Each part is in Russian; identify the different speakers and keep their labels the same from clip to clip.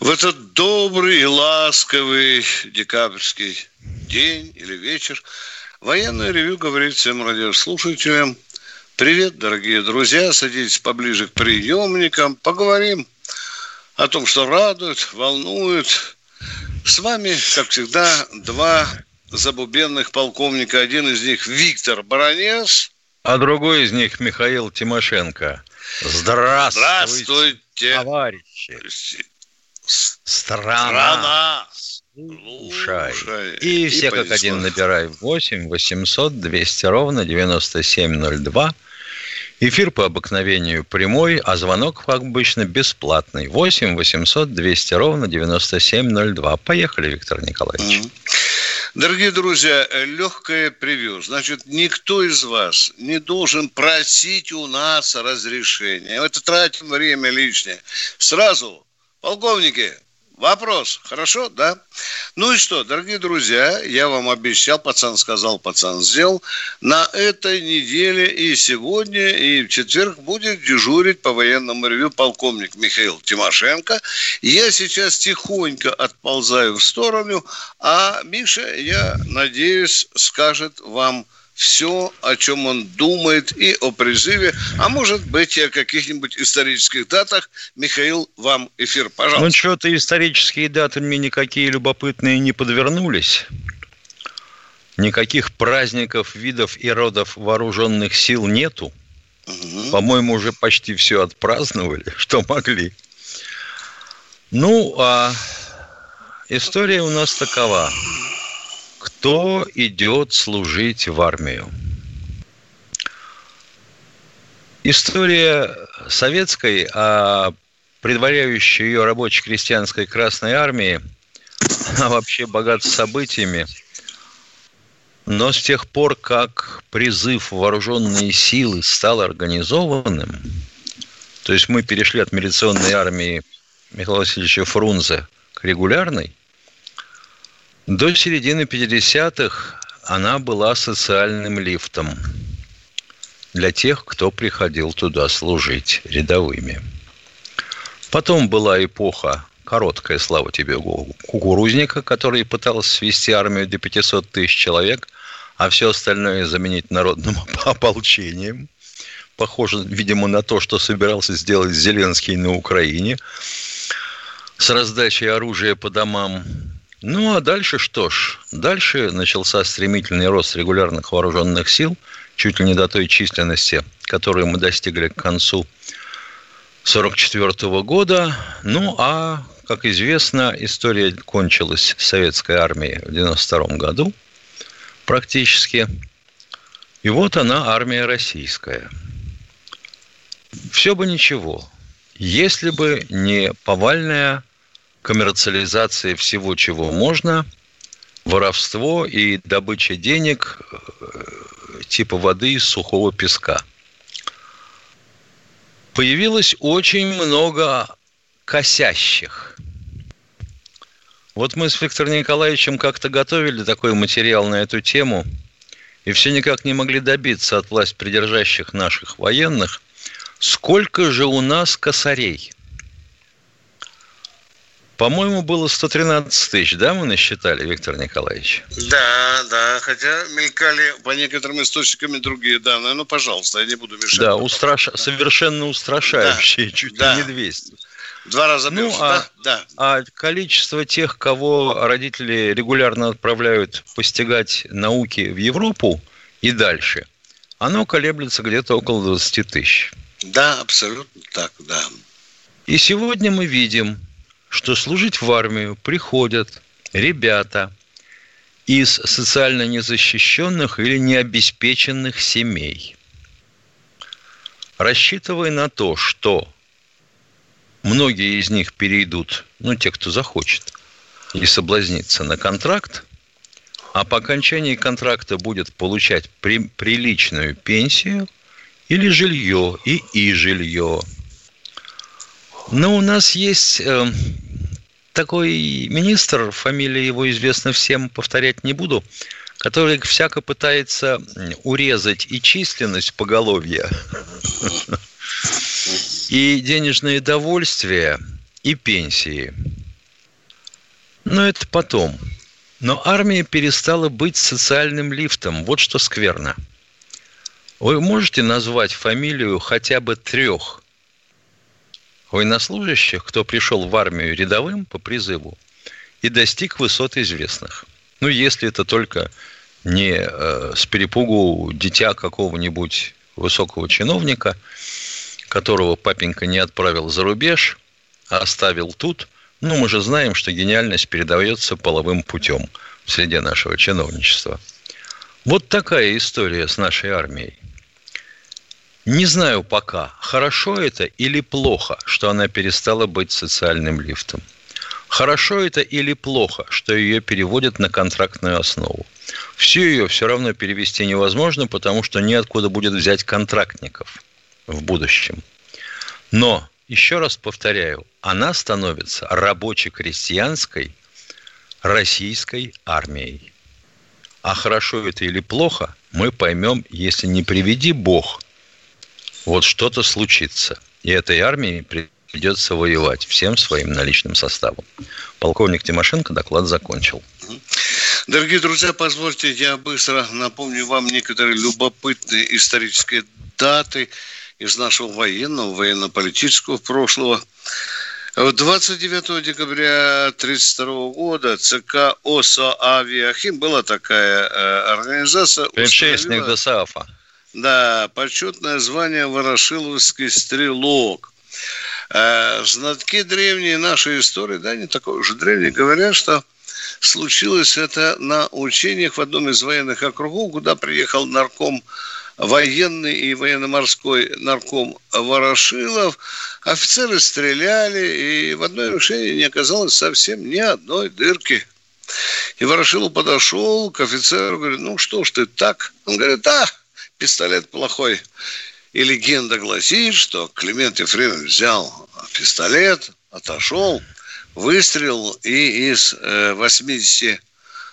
Speaker 1: В этот добрый и ласковый декабрьский день или вечер военное ревю говорит всем радиослушателям Привет, дорогие друзья, садитесь поближе к приемникам, поговорим о том, что радует, волнует. С вами, как всегда, два забубенных полковника. Один из них Виктор Баранец.
Speaker 2: А другой из них Михаил Тимошенко. Здравствуйте,
Speaker 1: Здравствуйте.
Speaker 2: товарищи. Страна.
Speaker 1: Страна.
Speaker 2: Слушай.
Speaker 1: Слушай.
Speaker 2: И,
Speaker 1: И
Speaker 2: все как
Speaker 1: понеслась.
Speaker 2: один набирай 8 800 200 ровно 9702. Эфир по обыкновению прямой, а звонок, как обычно, бесплатный. 8 800 200 ровно 9702. Поехали, Виктор Николаевич.
Speaker 1: Дорогие друзья, легкое превью. Значит, никто из вас не должен просить у нас разрешения. Это тратим время лишнее. Сразу, полковники, вопрос. Хорошо, да? Ну и что, дорогие друзья, я вам обещал, пацан сказал, пацан сделал. На этой неделе и сегодня, и в четверг будет дежурить по военному ревю полковник Михаил Тимошенко. Я сейчас тихонько отползаю в сторону, а Миша, я надеюсь, скажет вам все, о чем он думает, и о призыве, а может быть и о каких-нибудь исторических датах. Михаил, вам эфир, пожалуйста.
Speaker 2: Ну, что-то исторические даты мне никакие любопытные не подвернулись. Никаких праздников, видов и родов вооруженных сил нету.
Speaker 1: Мгм.
Speaker 2: По-моему, уже почти все отпраздновали, что могли. Ну, а история у нас такова. Кто идет служить в армию? История советской, а предваряющей ее рабоче-крестьянской Красной Армии, она вообще богата событиями. Но с тех пор, как призыв в вооруженные силы стал организованным, то есть мы перешли от милиционной армии Михаила Васильевича Фрунзе к регулярной, до середины 50-х она была социальным лифтом для тех, кто приходил туда служить рядовыми. Потом была эпоха, короткая, слава тебе, кукурузника, который пытался свести армию до 500 тысяч человек, а все остальное заменить народным ополчением. Похоже, видимо, на то, что собирался сделать Зеленский на Украине с раздачей оружия по домам. Ну, а дальше что ж? Дальше начался стремительный рост регулярных вооруженных сил, чуть ли не до той численности, которую мы достигли к концу 1944 года. Ну, а, как известно, история кончилась советской армией в 1992 году практически. И вот она, армия российская. Все бы ничего, если бы не повальная коммерциализация всего, чего можно, воровство и добыча денег э, типа воды из сухого песка. Появилось очень много косящих. Вот мы с Виктором Николаевичем как-то готовили такой материал на эту тему, и все никак не могли добиться от власть придержащих наших военных, сколько же у нас косарей – по-моему, было 113 тысяч, да, мы насчитали, Виктор Николаевич?
Speaker 1: Да, да, хотя мелькали по некоторым источникам и другие данные. Ну, пожалуйста, я не буду мешать.
Speaker 2: Да, устраш... совершенно устрашающие,
Speaker 1: Да,
Speaker 2: чуть
Speaker 1: да.
Speaker 2: ли не 200.
Speaker 1: Два раза
Speaker 2: Ну,
Speaker 1: больше,
Speaker 2: а-
Speaker 1: да? Да.
Speaker 2: А количество тех, кого родители регулярно отправляют постигать науки в Европу и дальше, оно колеблется где-то около 20 тысяч.
Speaker 1: Да, абсолютно так, да.
Speaker 2: И сегодня мы видим, что служить в армию приходят ребята из социально незащищенных или необеспеченных семей, рассчитывая на то, что многие из них перейдут, ну, те, кто захочет, и соблазнится на контракт, а по окончании контракта будет получать при, приличную пенсию или жилье, и и жилье. Но у нас есть э, такой министр, фамилия его известна всем, повторять не буду, который всяко пытается урезать и численность поголовья, и денежные довольствия, и пенсии. Но это потом. Но армия перестала быть социальным лифтом. Вот что скверно. Вы можете назвать фамилию хотя бы трех военнослужащих, кто пришел в армию рядовым по призыву и достиг высот известных. Ну, если это только не э, с перепугу дитя какого-нибудь высокого чиновника, которого папенька не отправил за рубеж, а оставил тут. Ну, мы же знаем, что гениальность передается половым путем в среде нашего чиновничества. Вот такая история с нашей армией. Не знаю пока, хорошо это или плохо, что она перестала быть социальным лифтом. Хорошо это или плохо, что ее переводят на контрактную основу. Всю ее все равно перевести невозможно, потому что неоткуда будет взять контрактников в будущем. Но, еще раз повторяю, она становится рабоче-крестьянской российской армией. А хорошо это или плохо, мы поймем, если не приведи Бог – вот что-то случится. И этой армии придется воевать всем своим наличным составом. Полковник Тимошенко доклад закончил.
Speaker 1: Дорогие друзья, позвольте, я быстро напомню вам некоторые любопытные исторические даты из нашего военного, военно-политического прошлого. 29 декабря 1932 года ЦК ОСА «Авиахим» была такая э, организация.
Speaker 2: Предшественник ДОСААФа.
Speaker 1: Да, почетное звание Ворошиловский стрелок. Э, знатки древней нашей истории, да, не такой уже древний, говорят, что случилось это на учениях в одном из военных округов, куда приехал нарком военный и военно-морской нарком Ворошилов. Офицеры стреляли, и в одной мишени не оказалось совсем ни одной дырки. И Ворошилов подошел к офицеру, говорит, ну что ж ты так? Он говорит, да, пистолет плохой. И легенда гласит, что Климент Ефремович взял пистолет, отошел, выстрелил и из 80 э,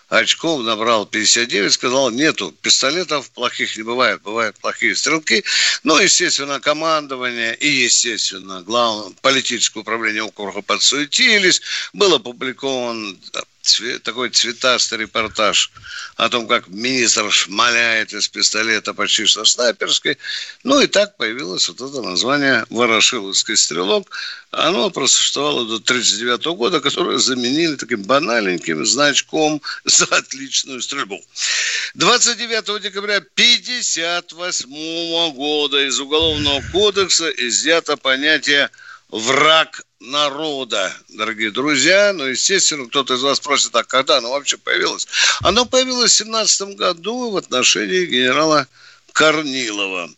Speaker 1: очков набрал 59, сказал, нету, пистолетов плохих не бывает, бывают плохие стрелки. Ну, естественно, командование и, естественно, главное политическое управление округа подсуетились. Был опубликован такой цветастый репортаж о том, как министр шмаляет из пистолета почти что снайперской. Ну и так появилось вот это название «Ворошиловский стрелок». Оно просуществовало до 1939 года, которое заменили таким банальненьким значком за отличную стрельбу. 29 декабря 1958 года из Уголовного кодекса изъято понятие «враг народа, дорогие друзья. Ну, естественно, кто-то из вас спросит, а когда оно вообще появилось? Оно появилось в 17 году в отношении генерала Корнилова.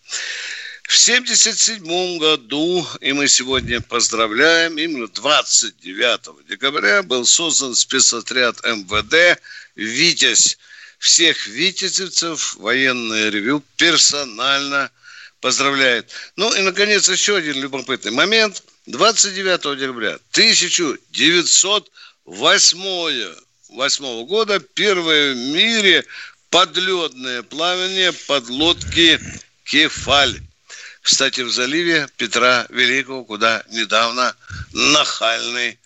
Speaker 1: В 1977 году, и мы сегодня поздравляем, именно 29 декабря был создан спецотряд МВД «Витязь». Всех витязевцев военное ревю персонально поздравляет. Ну и, наконец, еще один любопытный момент – 29 декабря 1908 8 года первое в мире подледное плавание подлодки «Кефаль». Кстати, в заливе Петра Великого, куда недавно нахальный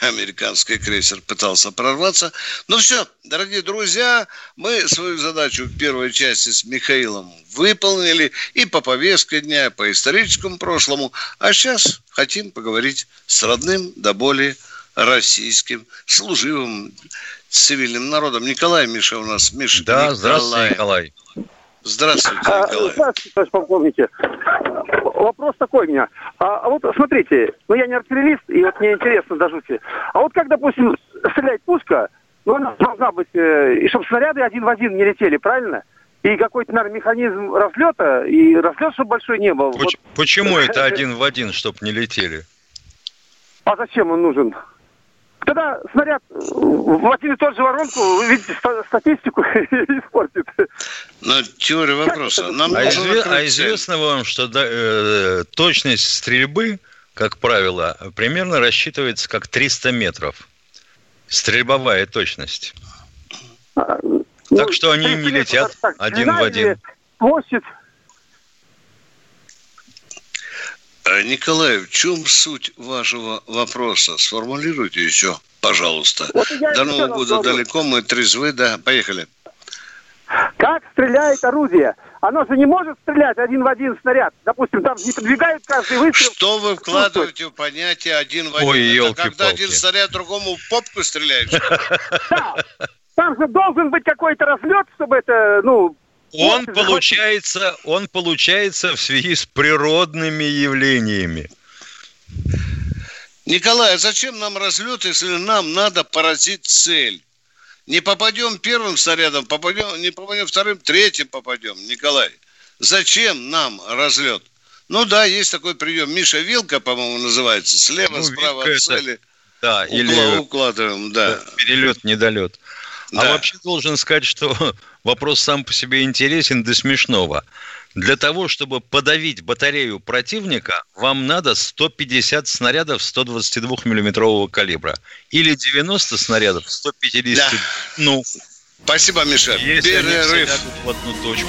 Speaker 1: американский крейсер пытался прорваться. Ну все, дорогие друзья, мы свою задачу в первой части с Михаилом выполнили и по повестке дня, и по историческому прошлому. А сейчас хотим поговорить с родным до боли российским служивым цивильным народом. Николай Миша у нас. Миша,
Speaker 2: да, Николай. здравствуйте, Николай.
Speaker 1: Здравствуйте, а, Николай.
Speaker 3: Здравствуйте, товарищ полковник. Вопрос такой у меня. А, а вот смотрите, ну я не артиллерист, и вот мне интересно даже. А вот как, допустим, стрелять пушка, ну она должна быть, э, и чтобы снаряды один в один не летели, правильно? И какой-то, наверное, механизм разлета, и разлет, чтобы большой не был.
Speaker 2: Поч- вот. Почему это один в один, чтобы не летели?
Speaker 3: А зачем он нужен? Тогда снаряд в один и тот же воронку, вы видите, статистику испортит.
Speaker 1: Но теория вопроса. Нам
Speaker 2: а, изве- а известно вам, что да, э, точность стрельбы, как правило, примерно рассчитывается как 300 метров. Стрельбовая точность. А, ну, так что они не летят так, один в один. Площадь.
Speaker 1: А, Николай, в чем суть вашего вопроса? Сформулируйте еще, пожалуйста. Вот До Нового года далеко, мы трезвы, да, поехали.
Speaker 3: Как стреляет орудие? Оно же не может стрелять один в один снаряд. Допустим, там не подвигают каждый выстрел.
Speaker 1: Что вы вкладываете в понятие один в один? Ой, Это когда один снаряд другому в попку стреляет?
Speaker 3: Да. Там же должен быть какой-то разлет, чтобы это, ну,
Speaker 2: он получается, он получается в связи с природными явлениями.
Speaker 1: Николай, а зачем нам разлет, если нам надо поразить цель? Не попадем первым снарядом, попадем, не попадем вторым, третьим попадем. Николай, зачем нам разлет? Ну да, есть такой прием. Миша Вилка, по-моему, называется. Слева, ну, справа от цели. Это...
Speaker 2: Да, Укла- или укладываем, да. Перелет, недолет. А да. А вообще должен сказать, что вопрос сам по себе интересен до смешного. Для того, чтобы подавить батарею противника, вам надо 150 снарядов 122-миллиметрового калибра. Или 90 снарядов 150. Да.
Speaker 1: Ну, Спасибо, Миша.
Speaker 2: Если Перерыв. они в одну точку.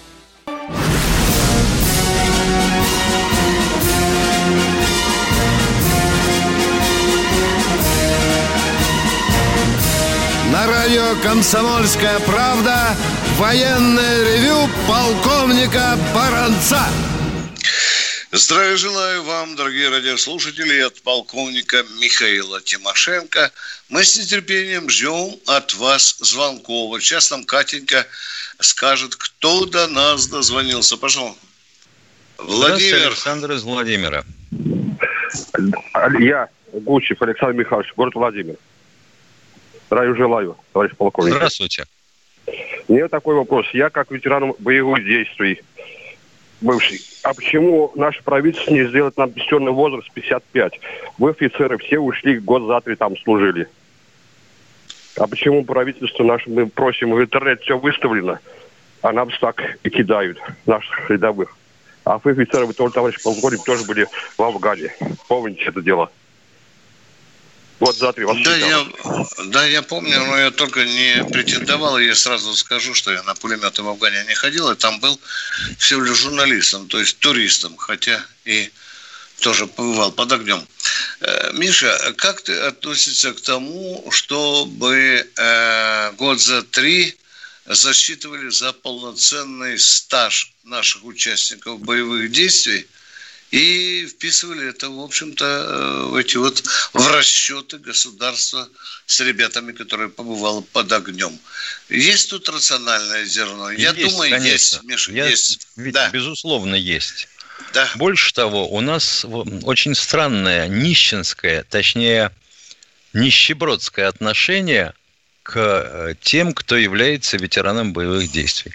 Speaker 4: Радио «Комсомольская правда» военное ревю полковника Баранца.
Speaker 1: Здравия желаю вам, дорогие радиослушатели, от полковника Михаила Тимошенко. Мы с нетерпением ждем от вас звонков. Сейчас нам Катенька скажет, кто до нас дозвонился. Пожалуйста.
Speaker 2: Владимир. Александр из Владимира.
Speaker 5: Я, Гучев Александр Михайлович, город Владимир. Здравия желаю, товарищ полковник.
Speaker 2: Здравствуйте.
Speaker 5: У меня такой вопрос. Я как ветеран боевых действий, бывший, а почему наше правительство не сделает нам пенсионный возраст 55? Вы офицеры все ушли, год за три там служили. А почему правительство наше, мы просим, в интернет все выставлено, а нам так и кидают, наших рядовых. А вы, офицеры, вы тоже, товарищ полковник, тоже были в Афгане. Помните это дело?
Speaker 1: Вот за три да, я, да, я помню, но я только не претендовал, я сразу скажу, что я на пулеметы в Афгане не ходил, и там был всего лишь журналистом, то есть туристом, хотя и тоже побывал под огнем. Э, Миша, как ты относишься к тому, чтобы э, год за три засчитывали за полноценный стаж наших участников боевых действий – и вписывали это, в общем-то, э, в эти вот в расчеты государства с ребятами, которые побывали под огнем. Есть тут рациональное зерно?
Speaker 2: Я есть, думаю, конечно. есть, Миша, Я, есть. Ведь, да. Безусловно, есть. Да. Больше того, у нас очень странная, нищенская, точнее, нищебродское отношение к э, тем, кто является ветераном боевых действий.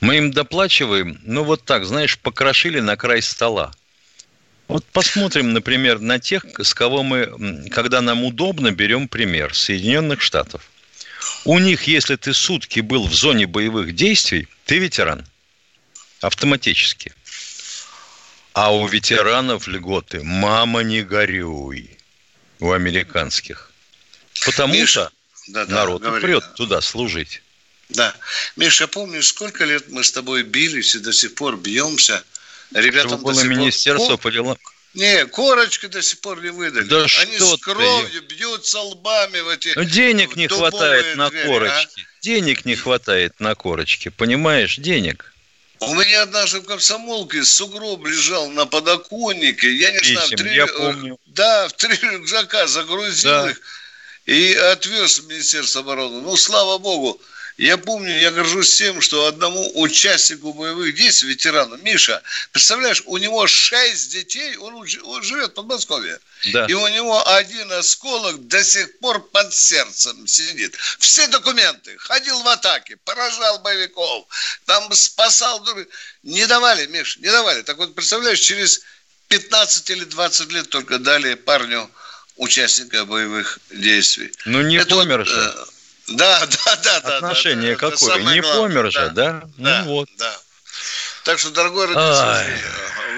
Speaker 2: Мы им доплачиваем, ну вот так, знаешь, покрошили на край стола. Вот посмотрим, например, на тех, с кого мы, когда нам удобно, берем пример. Соединенных Штатов. У них, если ты сутки был в зоне боевых действий, ты ветеран. Автоматически. А у ветеранов льготы «мама, не горюй» у американских. Потому Миша, что да, да, народ говори, прет да. туда служить.
Speaker 1: Да. Миша, помнишь, сколько лет мы с тобой бились и до сих пор бьемся?
Speaker 2: Ребятам Чтобы было министерство пор... полило...
Speaker 1: Не, корочки до сих пор не выдали. Да Они что с кровью ты... бьются лбами в эти
Speaker 2: ну, Денег не хватает на двери, а? корочки. А? Денег не хватает на корочки, понимаешь? Денег.
Speaker 1: У меня однажды в комсомолке сугроб лежал на подоконнике. Я не Писем, знаю, три,
Speaker 2: я помню.
Speaker 1: Да, в три рюкзака загрузил да. их и отвез в Министерство обороны. Ну, слава богу, я помню, я горжусь тем, что одному участнику боевых действий, ветерану, Миша, представляешь, у него шесть детей, он, он живет в Подмосковье. Да. И у него один осколок до сих пор под сердцем сидит. Все документы. Ходил в атаке, поражал боевиков, там спасал. Не давали, Миш, не давали. Так вот, представляешь, через 15 или 20 лет только дали парню участника боевых действий.
Speaker 2: Ну не Это помер вот, же. Э,
Speaker 1: да, да, да.
Speaker 2: Отношение
Speaker 1: да,
Speaker 2: да, какое? Не главное. помер же, да? да?
Speaker 1: Ну да, вот. Да. Так что, дорогой родитель,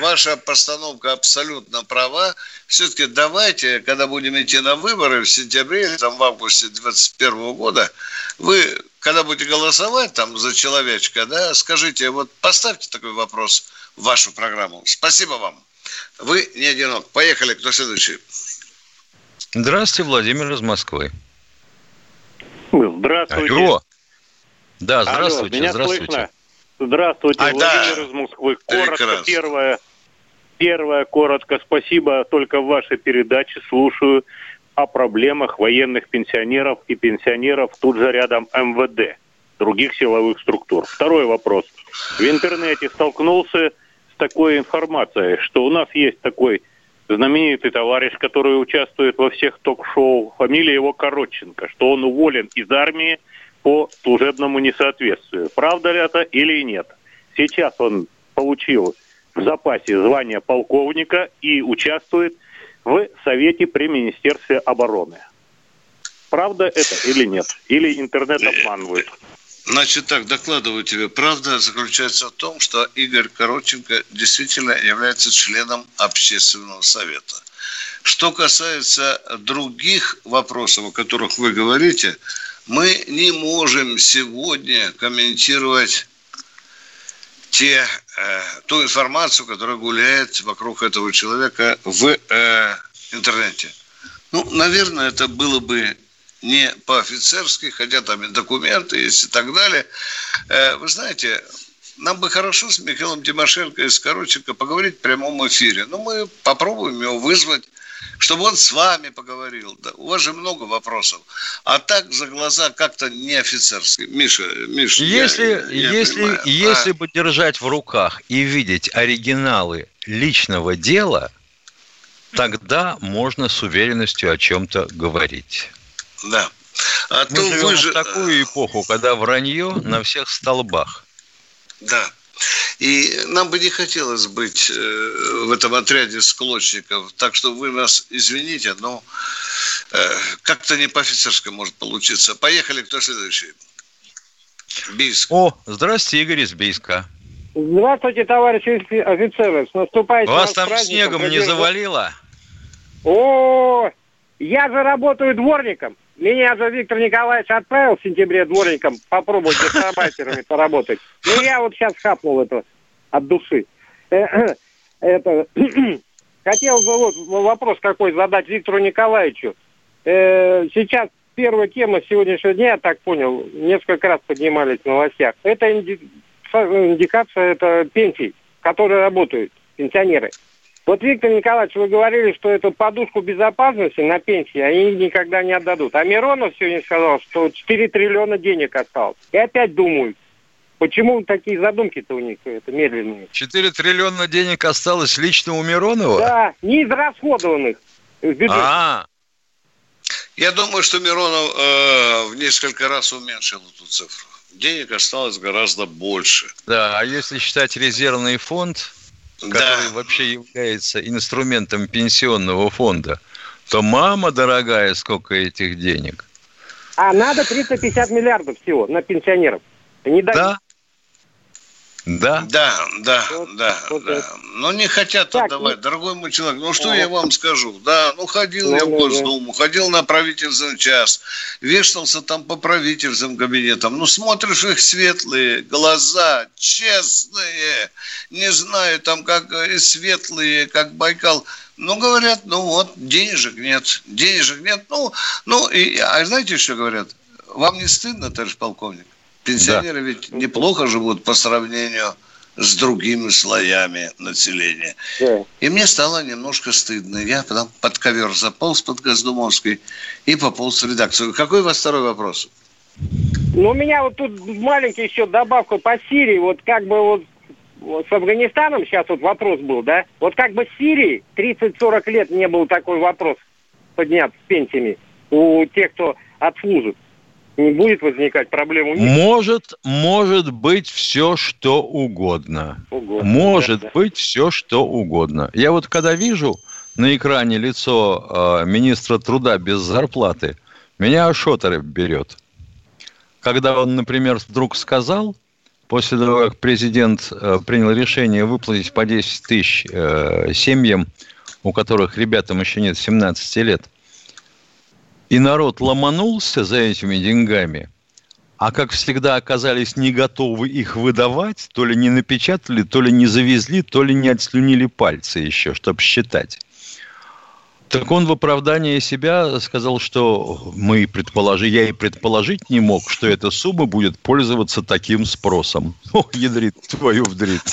Speaker 1: ваша постановка абсолютно права. Все-таки давайте, когда будем идти на выборы в сентябре или там в августе 2021 года, вы, когда будете голосовать там за человечка, да, скажите, вот поставьте такой вопрос в вашу программу. Спасибо вам. Вы не одинок. Поехали, кто следующий?
Speaker 2: Здравствуйте, Владимир из Москвы.
Speaker 6: Здравствуйте. Алло.
Speaker 2: Да, здравствуйте,
Speaker 6: Алло, меня
Speaker 2: здравствуйте.
Speaker 6: Слышно? Здравствуйте, а, Владимир да. из Москвы. Коротко, Прекрасно. первое, первое, коротко, спасибо, только в вашей передаче слушаю о проблемах военных пенсионеров и пенсионеров тут же рядом МВД, других силовых структур. Второй вопрос. В интернете столкнулся с такой информацией, что у нас есть такой знаменитый товарищ, который участвует во всех ток-шоу, фамилия его Коротченко, что он уволен из армии по служебному несоответствию. Правда ли это или нет? Сейчас он получил в запасе звание полковника и участвует в Совете при Министерстве обороны. Правда это или нет? Или интернет обманывает?
Speaker 1: Значит так, докладываю тебе. Правда заключается в том, что Игорь Коротченко действительно является членом общественного совета. Что касается других вопросов, о которых вы говорите, мы не можем сегодня комментировать те, э, ту информацию, которая гуляет вокруг этого человека в э, интернете. Ну, наверное, это было бы не по-офицерски, хотя там и документы есть и так далее. Э, вы знаете, нам бы хорошо с Михаилом Тимошенко и Скороченко поговорить в прямом эфире. Но мы попробуем его вызвать, чтобы он с вами поговорил. Да, у вас же много вопросов. А так за глаза как-то не офицерски. Миша, Миша,
Speaker 2: если, я, я если, понимаю. если а... бы держать в руках и видеть оригиналы личного дела, тогда можно с уверенностью о чем-то говорить.
Speaker 1: Да.
Speaker 2: А Мы то живем вы же... в такую эпоху, когда вранье на всех столбах.
Speaker 1: Да. И нам бы не хотелось быть э, в этом отряде склочников. Так что вы нас извините, но э, как-то не по-офицерски может получиться. Поехали, кто следующий?
Speaker 2: Бийск. О, здравствуйте, Игорь из Бийска.
Speaker 7: Здравствуйте, товарищи офицеры. С наступающим
Speaker 2: Вас там снегом не завалило?
Speaker 7: О, я же работаю дворником. Меня же Виктор Николаевич отправил в сентябре дворником попробовать гастарбайтерами поработать. Ну, я вот сейчас хапнул это от души. Э, это, хотел бы вот вопрос какой задать Виктору Николаевичу. Э, сейчас первая тема сегодняшнего дня, я так понял, несколько раз поднимались в новостях. Это индикация это пенсий, которые работают, пенсионеры. Вот, Виктор Николаевич, вы говорили, что эту подушку безопасности на пенсии они никогда не отдадут. А Миронов сегодня сказал, что 4 триллиона денег осталось. И опять думают, почему такие задумки-то у них это медленные.
Speaker 2: 4 триллиона денег осталось лично у Миронова?
Speaker 7: Да, не израсходованных в. А,
Speaker 1: Я думаю, что Миронов э, в несколько раз уменьшил эту цифру. Денег осталось гораздо больше.
Speaker 2: Да, а если считать резервный фонд, который да. вообще является инструментом пенсионного фонда, то мама дорогая, сколько этих денег.
Speaker 7: А надо 350 миллиардов всего на пенсионеров.
Speaker 1: Не да, да? Да, да, вот, да, вот да. Это. Но не хотят так, отдавать, ну... дорогой мой человек. Ну, что а... я вам скажу? Да, ну, ходил ну, я в Госдуму, ходил на правительственный час, вешался там по правительственным кабинетам. Ну, смотришь их светлые глаза, честные, не знаю, там как и светлые, как Байкал. Ну, говорят, ну вот, денежек нет, денежек нет. Ну, ну и, а знаете, что говорят? Вам не стыдно, товарищ полковник? Пенсионеры да. ведь неплохо живут по сравнению с другими слоями населения. Да. И мне стало немножко стыдно. Я потом под ковер заполз под Госдумовской и пополз в редакцию. Какой у вас второй вопрос?
Speaker 7: Ну, у меня вот тут маленький еще добавка по Сирии. Вот как бы вот, вот с Афганистаном сейчас вот вопрос был, да? Вот как бы с Сирией 30-40 лет не был такой вопрос поднят с пенсиями у тех, кто отслужит не будет возникать проблем у них?
Speaker 2: Может, может быть все, что угодно. угодно может да, быть все, что угодно. Я вот когда вижу на экране лицо э, министра труда без зарплаты, меня шотеры берет. Когда он, например, вдруг сказал, после того, как президент э, принял решение выплатить по 10 тысяч э, семьям, у которых ребятам еще нет 17 лет – и народ ломанулся за этими деньгами, а как всегда оказались не готовы их выдавать, то ли не напечатали, то ли не завезли, то ли не отслюнили пальцы еще, чтобы считать. Так он в оправдании себя сказал, что мы предположили, я и предположить не мог, что эта сумма будет пользоваться таким спросом. О, ядрит твою вдрит.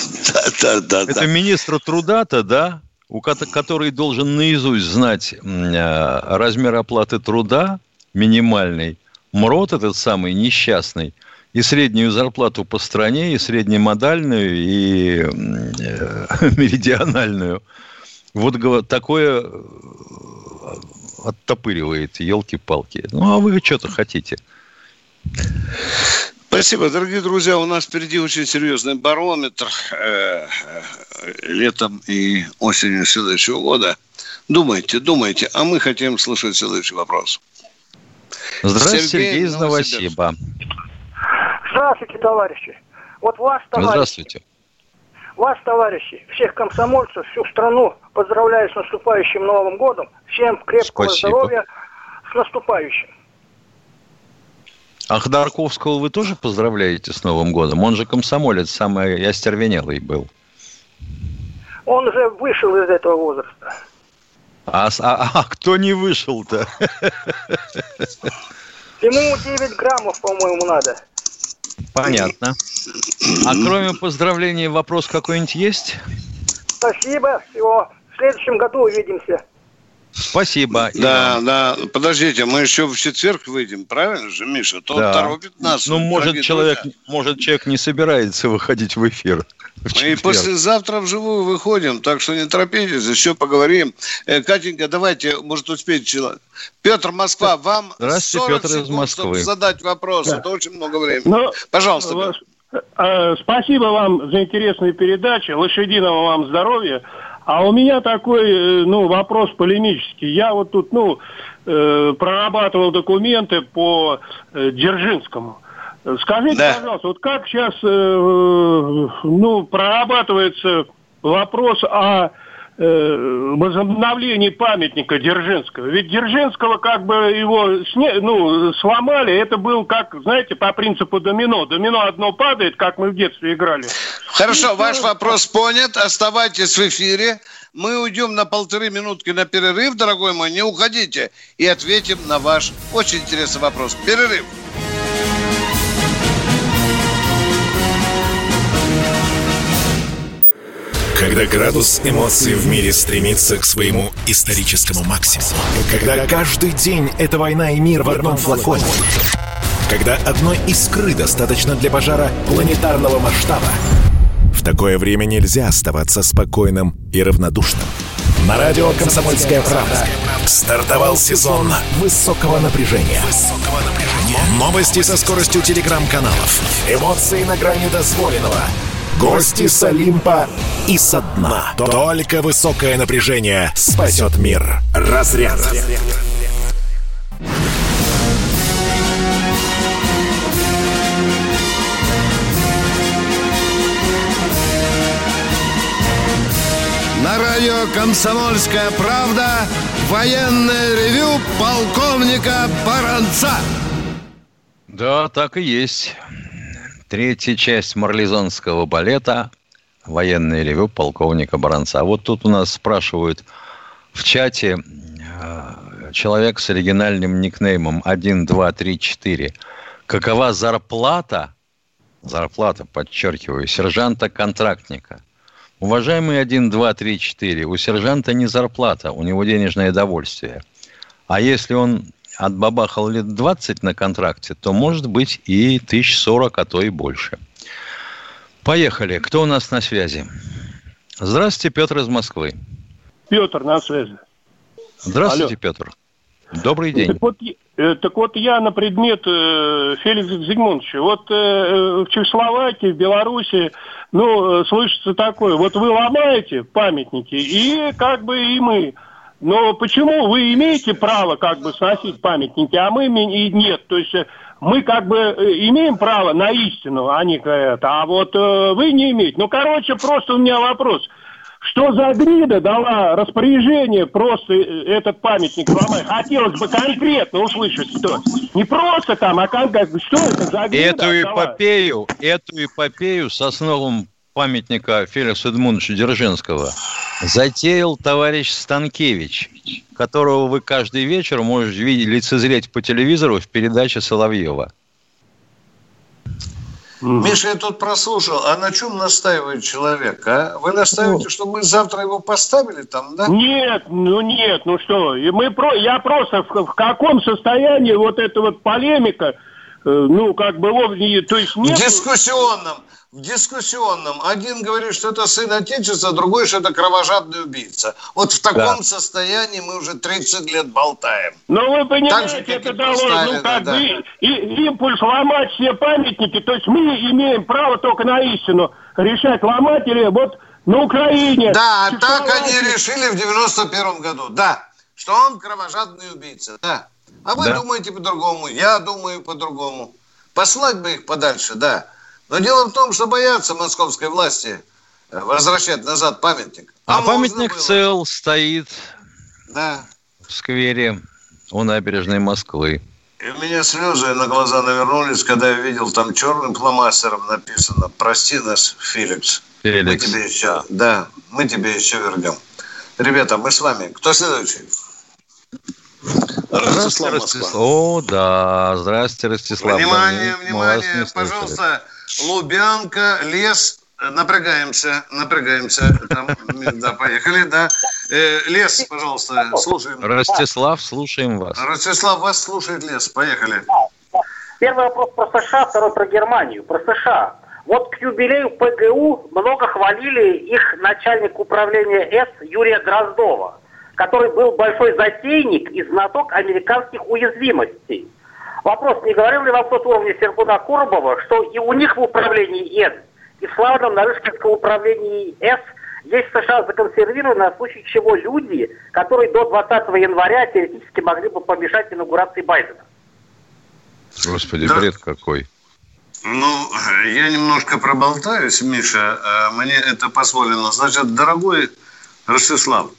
Speaker 2: Да, да, да, Это да. министра труда-то, да? У который должен наизусть знать э, размер оплаты труда минимальный, МРОТ этот самый несчастный, и среднюю зарплату по стране, и среднемодальную, и э, меридиональную. Вот такое э, оттопыривает, елки-палки. Ну, а вы что-то хотите?
Speaker 1: Спасибо, дорогие друзья. У нас впереди очень серьезный барометр э, э, летом и осенью следующего года. Думайте, думайте. А мы хотим слышать следующий вопрос.
Speaker 2: Здравствуйте, Сергей, Сергей из Новосиба.
Speaker 8: Здравствуйте, товарищи. Вот вас, товарищи.
Speaker 2: Здравствуйте.
Speaker 8: Вас, товарищи, всех комсомольцев, всю страну поздравляю с наступающим Новым годом. Всем крепкого Спасибо. здоровья. С наступающим.
Speaker 2: А Ходорковского вы тоже поздравляете с Новым годом? Он же комсомолец, самый остервенелый был.
Speaker 8: Он уже вышел из этого возраста.
Speaker 2: А, а, а кто не вышел-то?
Speaker 8: Ему 9 граммов, по-моему, надо.
Speaker 2: Понятно. А кроме поздравлений вопрос какой-нибудь есть?
Speaker 8: Спасибо. Всего. В следующем году увидимся.
Speaker 2: Спасибо.
Speaker 1: Да, Иван. да. Подождите, мы еще в четверг выйдем, правильно же, Миша? То да. торопит нас.
Speaker 2: Ну, может человек, может, человек не собирается выходить в эфир.
Speaker 1: В Мы и послезавтра вживую выходим, так что не торопитесь, еще поговорим. Э, Катенька, давайте, может, успеть человек. Петр, Москва, вам
Speaker 2: Здравствуйте, 40 Петр секунд, из Москвы. чтобы
Speaker 1: задать вопрос. Да. Это очень много времени. Ну, Пожалуйста. Вас,
Speaker 9: э, спасибо вам за интересную передачу. Лошадиного вам здоровья. А у меня такой, э, ну, вопрос полемический. Я вот тут, ну, э, прорабатывал документы по э, Дзержинскому. Скажите, да. пожалуйста, вот как сейчас, э, ну, прорабатывается вопрос о возобновлении памятника Дзержинского. Ведь Дзержинского как бы его сне, ну, сломали, это был как, знаете, по принципу домино. Домино одно падает, как мы в детстве играли.
Speaker 1: Хорошо, И ваш вопрос понят. Оставайтесь в эфире. Мы уйдем на полторы минутки на перерыв, дорогой мой, не уходите. И ответим на ваш очень интересный вопрос. Перерыв.
Speaker 10: Когда градус эмоций в мире стремится к своему историческому максимуму. Когда каждый день это война и мир в одном флаконе. Когда одной искры достаточно для пожара планетарного масштаба. В такое время нельзя оставаться спокойным и равнодушным. На радио «Комсомольская правда» стартовал сезон высокого напряжения. Новости со скоростью телеграм-каналов. Эмоции на грани дозволенного. Гости с Олимпа и со дна. Только высокое напряжение спасет мир. Разряд.
Speaker 4: На радио «Комсомольская правда» военное ревю полковника Баранца.
Speaker 2: Да, так и есть. Третья часть марлезонского балета «Военное ревю полковника Баранца». А вот тут у нас спрашивают в чате э, человек с оригинальным никнеймом 1234. Какова зарплата, зарплата, подчеркиваю, сержанта-контрактника? Уважаемый 1, 2, 3, 4, у сержанта не зарплата, у него денежное довольствие. А если он отбабахал лет 20 на контракте, то может быть и 1040, а то и больше. Поехали. Кто у нас на связи? Здравствуйте, Петр из Москвы.
Speaker 9: Петр на связи.
Speaker 2: Здравствуйте, Алло. Петр. Добрый день.
Speaker 9: Так вот, э, так вот я на предмет э, Феликса Зигмундовича. Вот э, в Чехословакии, в Беларуси, ну, э, слышится такое. Вот вы ломаете памятники, и как бы и мы. Но почему вы имеете право как бы сносить памятники, а мы и нет? То есть э, мы как бы имеем право на истину, а не это, а вот э, вы не имеете. Ну, короче, просто у меня вопрос – что за грида дала распоряжение просто э, этот памятник ломать? Хотелось бы конкретно услышать, что. Не просто там, а конкретно, что это за грида
Speaker 2: Эту эпопею, эту эпопею с основом памятника Феликса Эдмундовича Дзержинского затеял товарищ Станкевич, которого вы каждый вечер можете видеть, лицезреть по телевизору в передаче Соловьева.
Speaker 1: Миша, я тут прослушал. А на чем настаивает человек, а? Вы настаиваете, ну, что мы завтра его поставили там, да?
Speaker 9: Нет, ну нет, ну что. Мы про, я просто в, в каком состоянии вот эта вот полемика, э, ну, как бы, то есть нет...
Speaker 1: В дискуссионном дискуссионном. Один говорит, что это сын Отечества, другой, что это кровожадный убийца. Вот в таком да. состоянии мы уже 30 лет болтаем.
Speaker 9: Ну, вы понимаете, же, это дало, ну, как да. бы, и, импульс ломать все памятники. То есть мы имеем право только на истину решать, ломать или вот на Украине.
Speaker 1: Да, так они решили в 91 году, да. Что он кровожадный убийца, да. А вы да. думаете по-другому, я думаю по-другому. Послать бы их подальше, да. Но дело в том, что боятся московской власти э, возвращать назад памятник.
Speaker 2: А, а памятник цел стоит да. в сквере у набережной Москвы.
Speaker 1: И у меня слезы на глаза навернулись, когда я видел там черным фломастером написано «Прости нас, Феликс». Феликс. Мы тебе еще, да, мы тебе еще вернем. Ребята, мы с вами. Кто следующий?
Speaker 2: Ростислав, Ростислав. О, да. Здравствуйте, Ростислав.
Speaker 1: Внимание, внимание, пожалуйста. Лубянка, лес, напрягаемся, напрягаемся. Там, да, поехали, да. Э, лес, пожалуйста, слушаем.
Speaker 2: Ростислав, слушаем вас.
Speaker 1: Ростислав, вас слушает лес, поехали.
Speaker 11: Первый вопрос про США, второй про Германию. Про США. Вот к юбилею ПГУ много хвалили их начальник управления С Юрия Дроздова, который был большой затейник и знаток американских уязвимостей. Вопрос, не говорил ли вам тот уровне Сергуна Коробова, что и у них в управлении Н, и в славном Нарышкинском управлении С есть в США законсервированы, на случай чего люди, которые до 20 января теоретически могли бы помешать инаугурации Байдена.
Speaker 2: Господи, да. бред какой.
Speaker 1: Ну, я немножко проболтаюсь, Миша, а мне это позволено. Значит, дорогой Ростислав,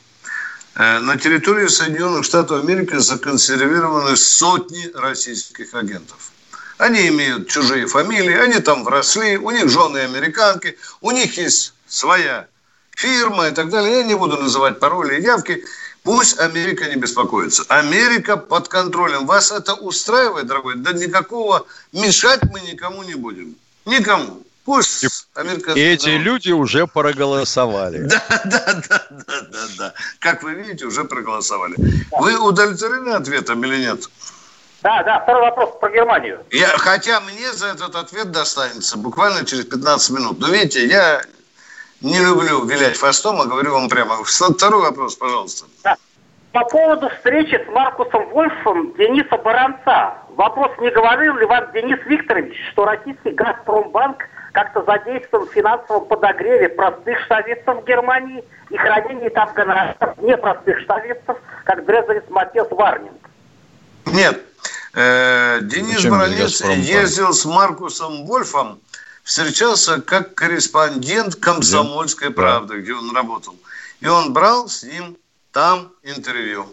Speaker 1: на территории Соединенных Штатов Америки законсервированы сотни российских агентов. Они имеют чужие фамилии, они там вросли, у них жены американки, у них есть своя фирма и так далее. Я не буду называть пароли и явки. Пусть Америка не беспокоится. Америка под контролем. Вас это устраивает, дорогой? Да никакого мешать мы никому не будем. Никому.
Speaker 2: Пусть и, Америка... И эти люди уже проголосовали.
Speaker 1: Да, да, да, да, да, да. Как вы видите, уже проголосовали. Вы удовлетворены ответом или нет?
Speaker 11: Да, да, второй вопрос про Германию.
Speaker 1: Я, хотя мне за этот ответ достанется буквально через 15 минут. Но видите, я не люблю вилять фастом, а говорю вам прямо. Второй вопрос, пожалуйста. Да.
Speaker 11: По поводу встречи с Маркусом Вольфом Дениса Баранца. Вопрос, не говорил ли вам Денис Викторович, что российский «Газпромбанк» как-то задействован в финансовом подогреве простых штавистов Германии и хранении там гонораров непростых штавистов, как Дрезовец Матес Варнинг?
Speaker 1: Нет. Э, Денис Зачем Баранец ездил с Маркусом Вольфом, встречался как корреспондент «Комсомольской да. правды», где он работал. И он брал с ним там интервью.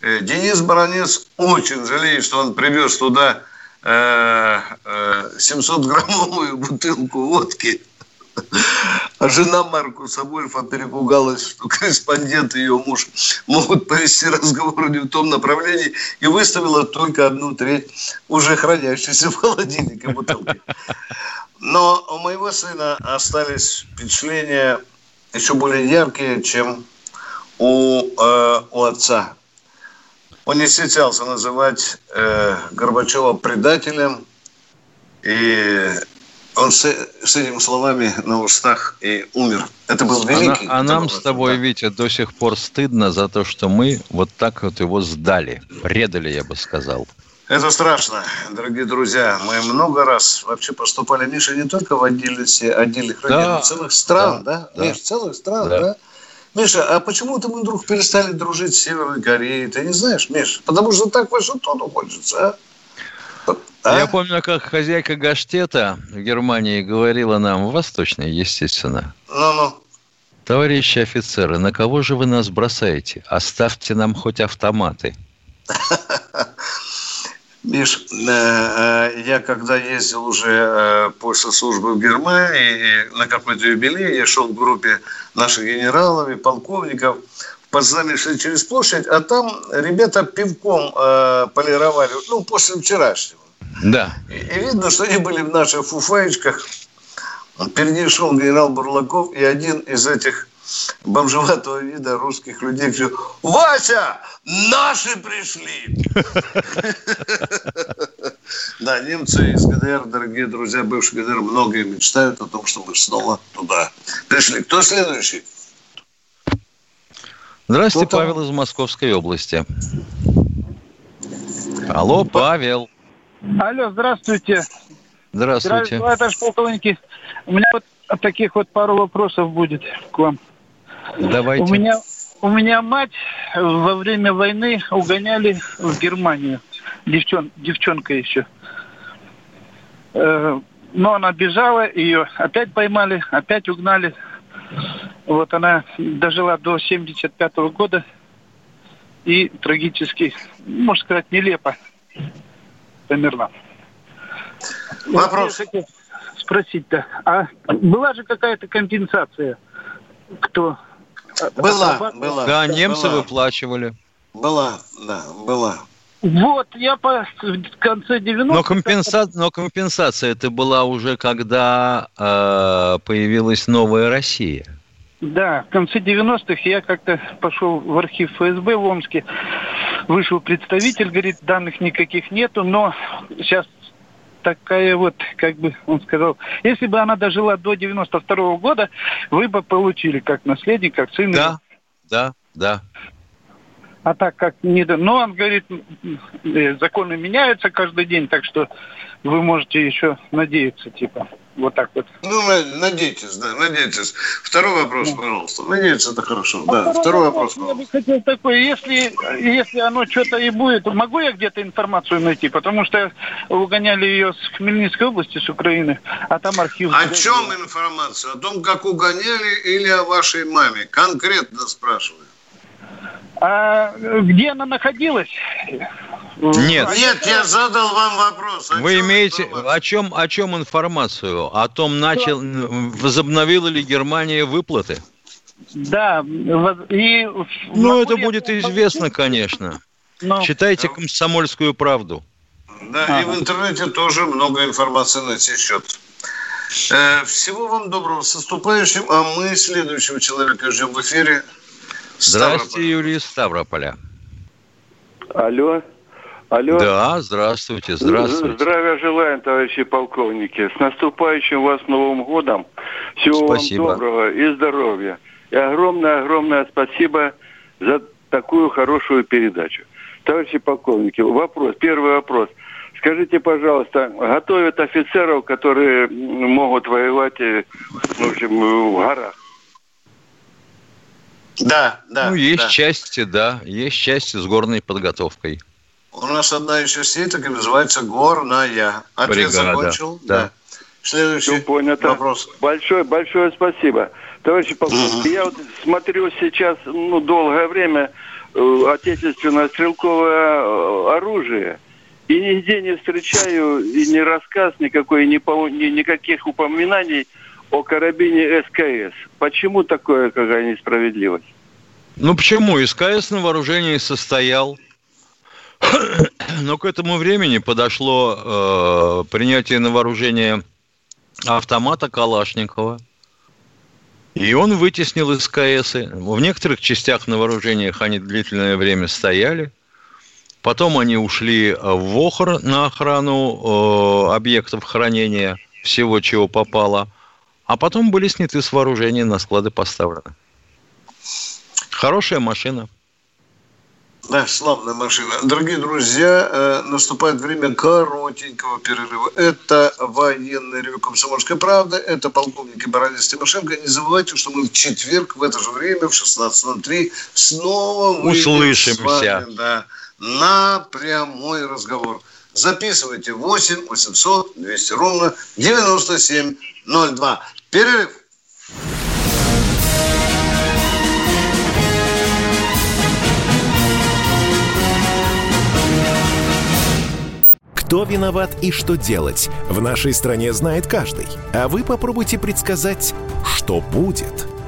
Speaker 1: Э, Денис Баранец очень жалеет, что он привез туда 700-граммовую э, бутылку водки. А жена Маркуса Вольфа перепугалась, что корреспондент и ее муж могут повести разговор не в том направлении и выставила только одну треть уже хранящейся в холодильнике бутылки. Но у моего сына остались впечатления еще более яркие, чем у, э, у отца. Он не стеснялся называть э, Горбачева предателем, и он с, с этими словами на устах и умер. Это был великий.
Speaker 2: А, а нам с тобой, да. Витя, до сих пор стыдно за то, что мы вот так вот его сдали, предали, я бы сказал.
Speaker 1: Это страшно, дорогие друзья. Мы много раз вообще поступали, Миша, не только в отдельности отдельных да, районов, целых стран, да? да? да. Миша, целых стран, да? да? Миша, а почему-то мы вдруг перестали дружить с Северной Кореей. Ты не знаешь, Миша? Потому что так Вашингтону хочется,
Speaker 2: а? А? Я помню, как хозяйка Гаштета в Германии говорила нам, восточной, естественно. Ну-ну. Товарищи офицеры, на кого же вы нас бросаете? Оставьте нам хоть автоматы.
Speaker 1: Миш, э, э, я когда ездил уже э, после службы в Германии, на какой-то юбилей, я шел в группе наших генералов и полковников, Познали шли через площадь, а там ребята пивком полировали, ну, после вчерашнего.
Speaker 2: Да.
Speaker 1: И, видно, что они были в наших фуфаечках. Впереди шел генерал Бурлаков, и один из этих бомжеватого вида русских людей говорю, Вася, наши пришли! Да, немцы из ГДР, дорогие друзья, бывшие ГДР, многие мечтают о том, что мы снова туда пришли. Кто следующий?
Speaker 2: Здравствуйте, Павел из Московской области. Алло, Павел.
Speaker 12: Алло, здравствуйте.
Speaker 2: Здравствуйте. Здравствуйте,
Speaker 12: товарищ полковники. У меня вот таких вот пару вопросов будет к вам.
Speaker 2: Давайте.
Speaker 12: У меня, у меня мать во время войны угоняли в Германию. Девчон, девчонка еще. Э, но она бежала, ее опять поймали, опять угнали. Вот она дожила до 75 -го года и трагически, можно сказать, нелепо померла.
Speaker 1: Вопрос.
Speaker 12: Спросить-то, а была же какая-то компенсация? Кто
Speaker 1: была, была.
Speaker 2: Да, немцы
Speaker 1: была.
Speaker 2: выплачивали.
Speaker 1: Была, да, была.
Speaker 12: Вот, я по в конце 90-х...
Speaker 2: Но, компенса... Но компенсация это была уже, когда э, появилась новая Россия.
Speaker 12: Да, в конце 90-х я как-то пошел в архив ФСБ в Омске, вышел представитель, говорит, данных никаких нету, но сейчас такая вот, как бы он сказал, если бы она дожила до 92 -го года, вы бы получили как наследник, как сын.
Speaker 2: Да, да, да.
Speaker 12: А так как не... Но он говорит, э, законы меняются каждый день, так что вы можете еще надеяться, типа. Вот так вот.
Speaker 1: Ну, надейтесь, да, надейтесь. Второй вопрос, да. пожалуйста. Надеяться это хорошо. А да, второй вопрос. вопрос я бы
Speaker 12: хотел такой, если, если оно что-то и будет, могу я где-то информацию найти? Потому что угоняли ее с Хмельницкой области, с Украины, а там архив...
Speaker 1: О чем информация? О том, как угоняли или о вашей маме? Конкретно спрашиваю.
Speaker 12: А где она находилась?
Speaker 2: Нет.
Speaker 1: Нет, я задал вам вопрос.
Speaker 2: О Вы имеете о чем, о чем информацию? О том, начал, возобновила ли Германия выплаты?
Speaker 12: Да. И
Speaker 2: ну, это будет известно, конечно. Но... Читайте «Комсомольскую правду».
Speaker 1: Да, ага. и в интернете тоже много информации на этот счет. Э, всего вам доброго, с наступающим, а мы следующего человека ждем в эфире.
Speaker 2: Здравствуйте, Юрий из Ставрополя.
Speaker 13: Алло. Алло.
Speaker 2: Да, здравствуйте, здравствуйте.
Speaker 13: Здравия желаем, товарищи полковники. С наступающим вас Новым годом. Всего спасибо. вам доброго и здоровья. И огромное-огромное спасибо за такую хорошую передачу. Товарищи полковники, вопрос, первый вопрос. Скажите, пожалуйста, готовят офицеров, которые могут воевать, э, в общем, в горах?
Speaker 1: Да, да.
Speaker 2: Ну, есть
Speaker 1: да.
Speaker 2: части, да, есть части с горной подготовкой.
Speaker 1: У нас одна из частей так и называется горная. Ответ Бригада. закончил? Да. да.
Speaker 13: Следующий Все понято. вопрос. Большое, большое спасибо. Товарищи полковники, я вот смотрю сейчас, ну, долгое время э, отечественное стрелковое э, оружие, и нигде не встречаю и ни рассказ никакой, ни, ни никаких упоминаний о карабине СКС. Почему такое какая несправедливость?
Speaker 2: Ну почему? СКС на вооружении состоял. Но к этому времени подошло э, принятие на вооружение автомата Калашникова. И он вытеснил СКС. В некоторых частях на вооружениях они длительное время стояли. Потом они ушли в ОХР на охрану э, объектов хранения всего, чего попало. А потом были сняты с вооружения, на склады поставлены. Хорошая машина.
Speaker 1: Да, славная машина. Дорогие друзья, э, наступает время коротенького перерыва. Это военный ревю «Комсомольская правда». Это полковник Баранец Тимошенко. Не забывайте, что мы в четверг в это же время, в 16.03, снова
Speaker 2: услышимся.
Speaker 1: Вами, да, на прямой разговор. Записывайте 8 800 200 ровно 9702. Перерыв.
Speaker 10: Кто виноват и что делать, в нашей стране знает каждый. А вы попробуйте предсказать, что будет.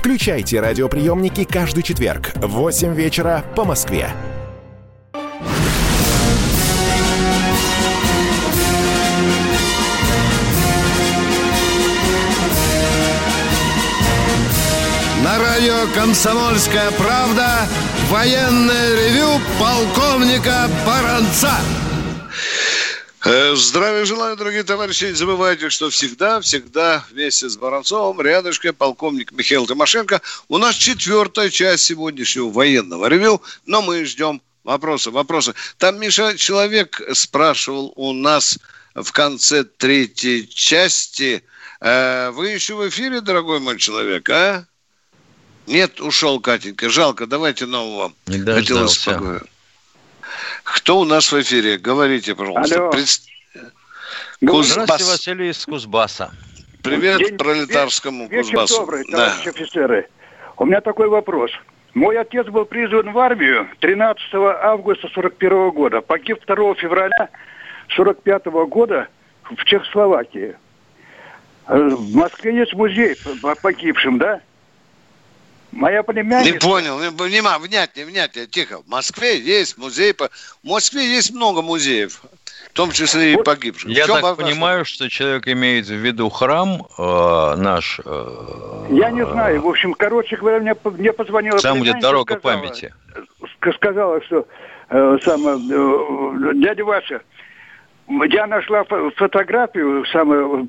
Speaker 10: Включайте радиоприемники каждый четверг в 8 вечера по Москве.
Speaker 4: На радио «Комсомольская правда» военное ревю полковника Баранца.
Speaker 1: Э, здравия желаю, дорогие товарищи. Не забывайте, что всегда, всегда вместе с Воронцовым, рядышком полковник Михаил Тимошенко. У нас четвертая часть сегодняшнего военного ревю, но мы ждем вопросы, вопросы. Там, Миша, человек спрашивал у нас в конце третьей части. Э, вы еще в эфире, дорогой мой человек, а? Нет, ушел Катенька. Жалко, давайте нового.
Speaker 2: Не дождался.
Speaker 1: Кто у нас в эфире? Говорите, пожалуйста.
Speaker 2: Алло. Пред... Кузбасс. Здравствуйте, Василий из Кузбасса.
Speaker 1: Привет День, пролетарскому вечер Кузбассу.
Speaker 14: добрый, товарищи да. офицеры. У меня такой вопрос. Мой отец был призван в армию 13 августа 41 года. Погиб 2 февраля 45 года в Чехословакии. Э, в Москве есть музей по погибшим, да? Моя племянница...
Speaker 1: Не понял, не, внимание, внятнее, внятнее, тихо. В Москве есть музей, по... в Москве есть много музеев, в том числе и погибших.
Speaker 2: Я так вопрос? понимаю, что человек имеет в виду храм э, наш.
Speaker 14: Э, Я не знаю, в общем, короче говоря, мне, мне позвонила
Speaker 2: Там будет дорога сказала, памяти.
Speaker 14: Сказала, что э, сам, э, дядя Вася, я нашла фотографию самое,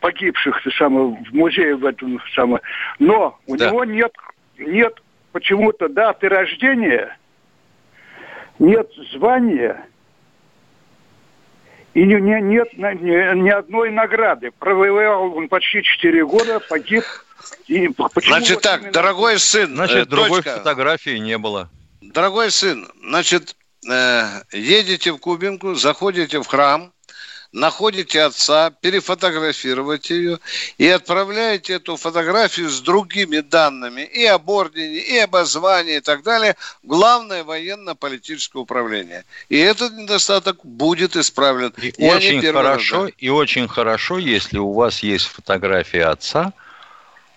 Speaker 14: погибших самое, в музее в этом самое, но у да. него нет, нет почему-то даты рождения, нет звания и не, не, нет ни, ни одной награды. Провоевал он почти 4 года, погиб
Speaker 1: И Значит так, именно... дорогой сын,
Speaker 2: Значит, э, другой дочка, фотографии не было.
Speaker 1: Дорогой сын, значит, э, едете в Кубинку, заходите в храм, находите отца, перефотографируете ее и отправляете эту фотографию с другими данными и об ордене, и об звании и так далее в Главное военно-политическое управление. И этот недостаток будет исправлен.
Speaker 2: И очень хорошо, раз, да. и очень хорошо, если у вас есть фотография отца –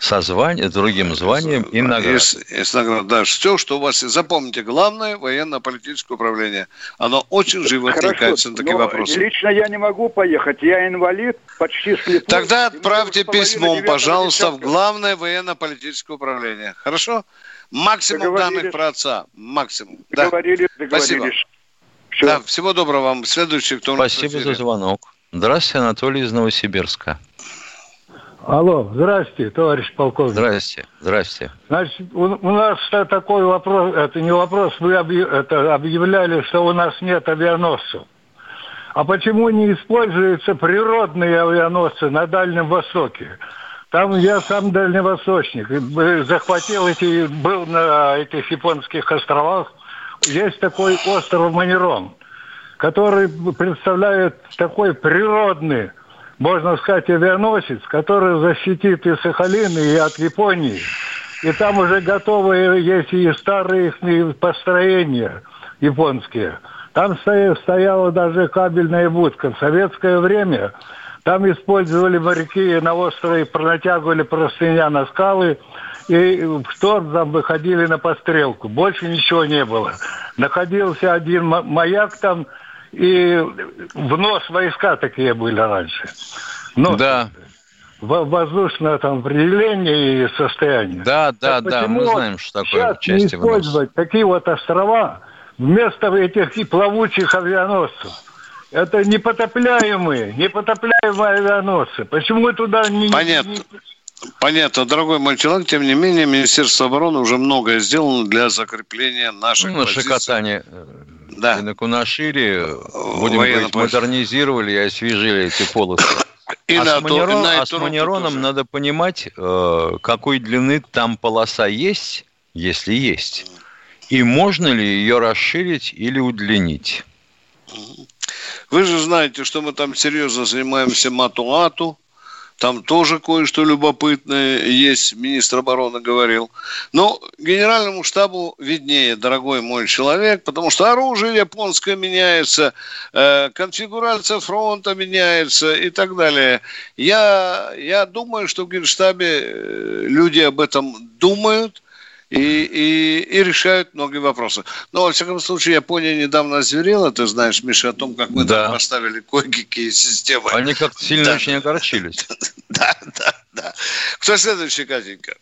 Speaker 2: со званием, другим званием и наградой. И,
Speaker 1: и с наград, да. Все, что у вас есть. Запомните, главное военно-политическое управление. Оно очень живо откликается на такие вопросы.
Speaker 14: Лично я не могу поехать. Я инвалид, почти слепой.
Speaker 1: Тогда отправьте письмом, пожалуйста, в главное военно-политическое управление. Хорошо? Максимум данных про отца. Максимум.
Speaker 14: Договорились, да. договорились.
Speaker 1: Все. Да, всего доброго вам. Следующий, кто
Speaker 2: Спасибо за звонок. Здравствуйте, Анатолий из Новосибирска.
Speaker 15: Алло, здрасте, товарищ полковник.
Speaker 2: Здрасте, здрасте.
Speaker 15: Значит, у, у нас такой вопрос, это не вопрос, вы объ, это объявляли, что у нас нет авианосцев. А почему не используются природные авианосцы на Дальнем Востоке? Там я сам дальневосточник, захватил эти, был на этих японских островах. Есть такой остров Манерон, который представляет такой природный можно сказать, авианосец, который защитит и Сахалин, и от Японии. И там уже готовые есть и старые их построения японские. Там стояла даже кабельная будка. В советское время там использовали моряки на острове, пронатягивали простыня на скалы, и в шторм там выходили на пострелку. Больше ничего не было. Находился один маяк там, и в нос войска такие были раньше.
Speaker 2: Но да.
Speaker 15: воздушное там определение и состояние.
Speaker 2: Да, да, так да, мы знаем, что такое
Speaker 15: части не использовать такие вот острова вместо этих и плавучих авианосцев. Это непотопляемые, непотопляемые авианосцы. Почему туда не...
Speaker 1: Понятно. Не... Понятно, дорогой мой человек, тем не менее, Министерство обороны уже многое сделано для закрепления наших
Speaker 2: ну, позиций. Шикотане да. И на Кунашире, будем говорить, модернизировали и освежили эти полосы. И а, на с, манерон, на а с манероном надо понимать, э, какой длины там полоса есть, если есть, и можно ли ее расширить или удлинить.
Speaker 1: Вы же знаете, что мы там серьезно занимаемся матуату, там тоже кое-что любопытное есть, министр обороны говорил. Но генеральному штабу виднее, дорогой мой человек, потому что оружие японское меняется, э, конфигурация фронта меняется и так далее. Я, я думаю, что в генштабе э, люди об этом думают – и, и, и решают многие вопросы. Но, во всяком случае, Япония недавно озверела, ты знаешь, Миша, о том, как мы да. там поставили кое-какие системы.
Speaker 2: Они как-то сильно да. очень огорчились.
Speaker 1: Да, да, да. Кто следующий, Катенька?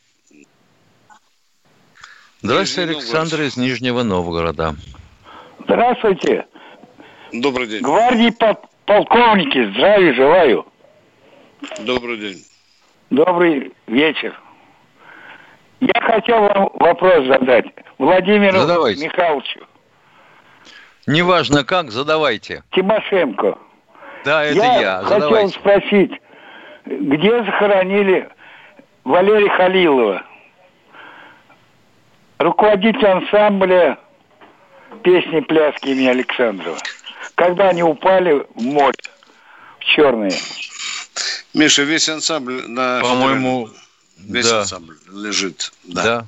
Speaker 2: Здравствуйте, Александр из Нижнего Новгорода.
Speaker 14: Здравствуйте.
Speaker 1: Добрый день.
Speaker 14: Гвардии полковники, здравия желаю.
Speaker 1: Добрый день.
Speaker 14: Добрый вечер. Я хотел вам вопрос задать Владимиру Задавайте. Михайловичу.
Speaker 2: Неважно как, задавайте.
Speaker 14: Тимошенко.
Speaker 2: Да, это я.
Speaker 14: Я хотел Задавайте. спросить, где захоронили Валерия Халилова, руководитель ансамбля песни «Пляски» имени Александрова. Когда они упали в море, в черные.
Speaker 1: Миша, весь ансамбль на...
Speaker 2: По-моему,
Speaker 1: Весь да. лежит. Да.
Speaker 2: да.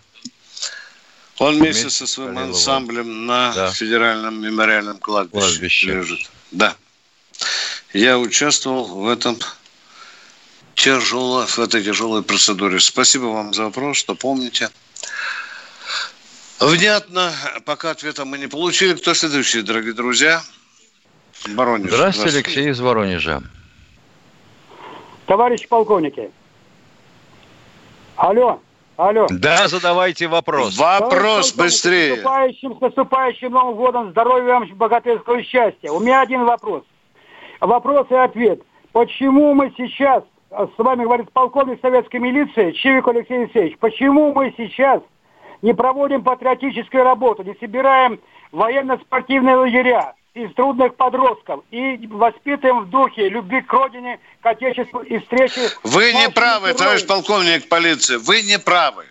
Speaker 1: Он вместе со своим Халилова. ансамблем на да. федеральном мемориальном кладбище, кладбище лежит. Да. Я участвовал в этом тяжело, в этой тяжелой процедуре. Спасибо вам за вопрос, что помните. Внятно, пока ответа мы не получили. Кто следующий, дорогие друзья?
Speaker 2: Воронеж. Здравствуйте, Здравствуйте, Алексей из Воронежа.
Speaker 14: Товарищи полковники, Алло, алло.
Speaker 2: Да, задавайте вопрос.
Speaker 1: Вопрос быстрее.
Speaker 14: С наступающим, с наступающим Новым годом, здоровья вам, богатырского счастья. У меня один вопрос. Вопрос и ответ. Почему мы сейчас, с вами говорит полковник советской милиции Чивик Алексей Алексеевич, почему мы сейчас не проводим патриотическую работу, не собираем военно-спортивные лагеря,
Speaker 8: из трудных подростков и воспитываем в духе любви к родине, к отечеству и встречи.
Speaker 1: Вы не правы, товарищ полковник полиции, вы не правы.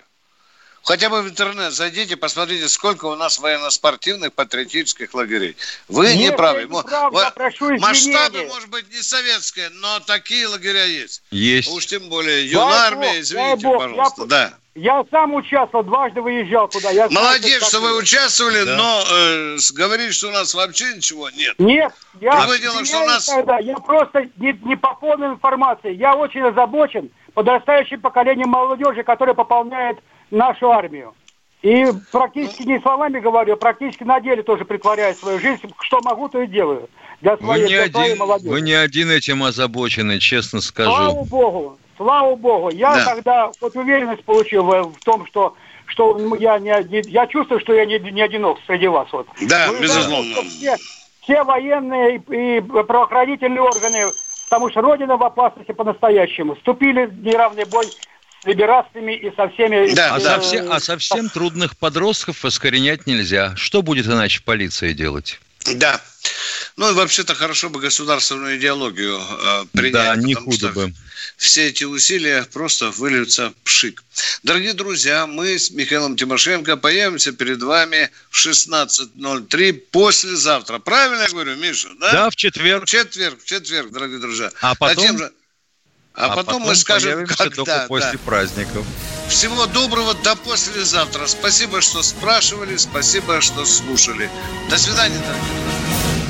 Speaker 1: Хотя бы в интернет зайдите, посмотрите, сколько у нас военно-спортивных патриотических лагерей. Вы Нет, не правы. Не прав, вот, прошу Масштабы, может быть, не советские, но такие лагеря есть.
Speaker 2: Есть.
Speaker 1: Уж тем более юнармия, извините, Бог, пожалуйста. Я, да.
Speaker 8: Я сам участвовал, дважды выезжал туда. Я
Speaker 1: Молодец, знаю, что вы участвовали, да. но э, говорить, что у нас вообще ничего нет.
Speaker 8: Нет, я, Другое дело, что у нас... Тогда, я просто не, не по полной информации. Я очень озабочен подрастающим поколением молодежи, которое пополняет нашу армию. И практически не словами говорю, практически на деле тоже притворяю свою жизнь. Что могу, то и делаю.
Speaker 2: Для своей, вы, не для один, молодежи. вы не один этим озабочены, честно скажу.
Speaker 8: Слава Богу, слава Богу. Я да. когда вот уверенность получил в, в том, что что я не, не я чувствую, что я не, не одинок среди вас. Вот.
Speaker 1: Да, Вы безусловно. Знаете,
Speaker 8: все, все военные и, и правоохранительные органы, потому что Родина в опасности по-настоящему, вступили в неравный бой с либерастами и со всеми...
Speaker 2: Да, э, а, совсем, а совсем трудных подростков искоренять нельзя. Что будет иначе полиция делать?
Speaker 1: Да. Ну и вообще-то хорошо бы государственную идеологию э, принять.
Speaker 2: Да, не худо бы.
Speaker 1: Все эти усилия просто выльются в пшик. Дорогие друзья, мы с Михаилом Тимошенко появимся перед вами в 16.03 послезавтра. Правильно я говорю, Миша?
Speaker 2: Да, да в четверг.
Speaker 1: В четверг, в четверг, дорогие друзья.
Speaker 2: А потом... Затем же...
Speaker 1: А, а потом, потом мы скажем, когда.
Speaker 2: после да. праздников.
Speaker 1: Всего доброго до послезавтра. Спасибо, что спрашивали, спасибо, что слушали. До свидания, дорогие друзья.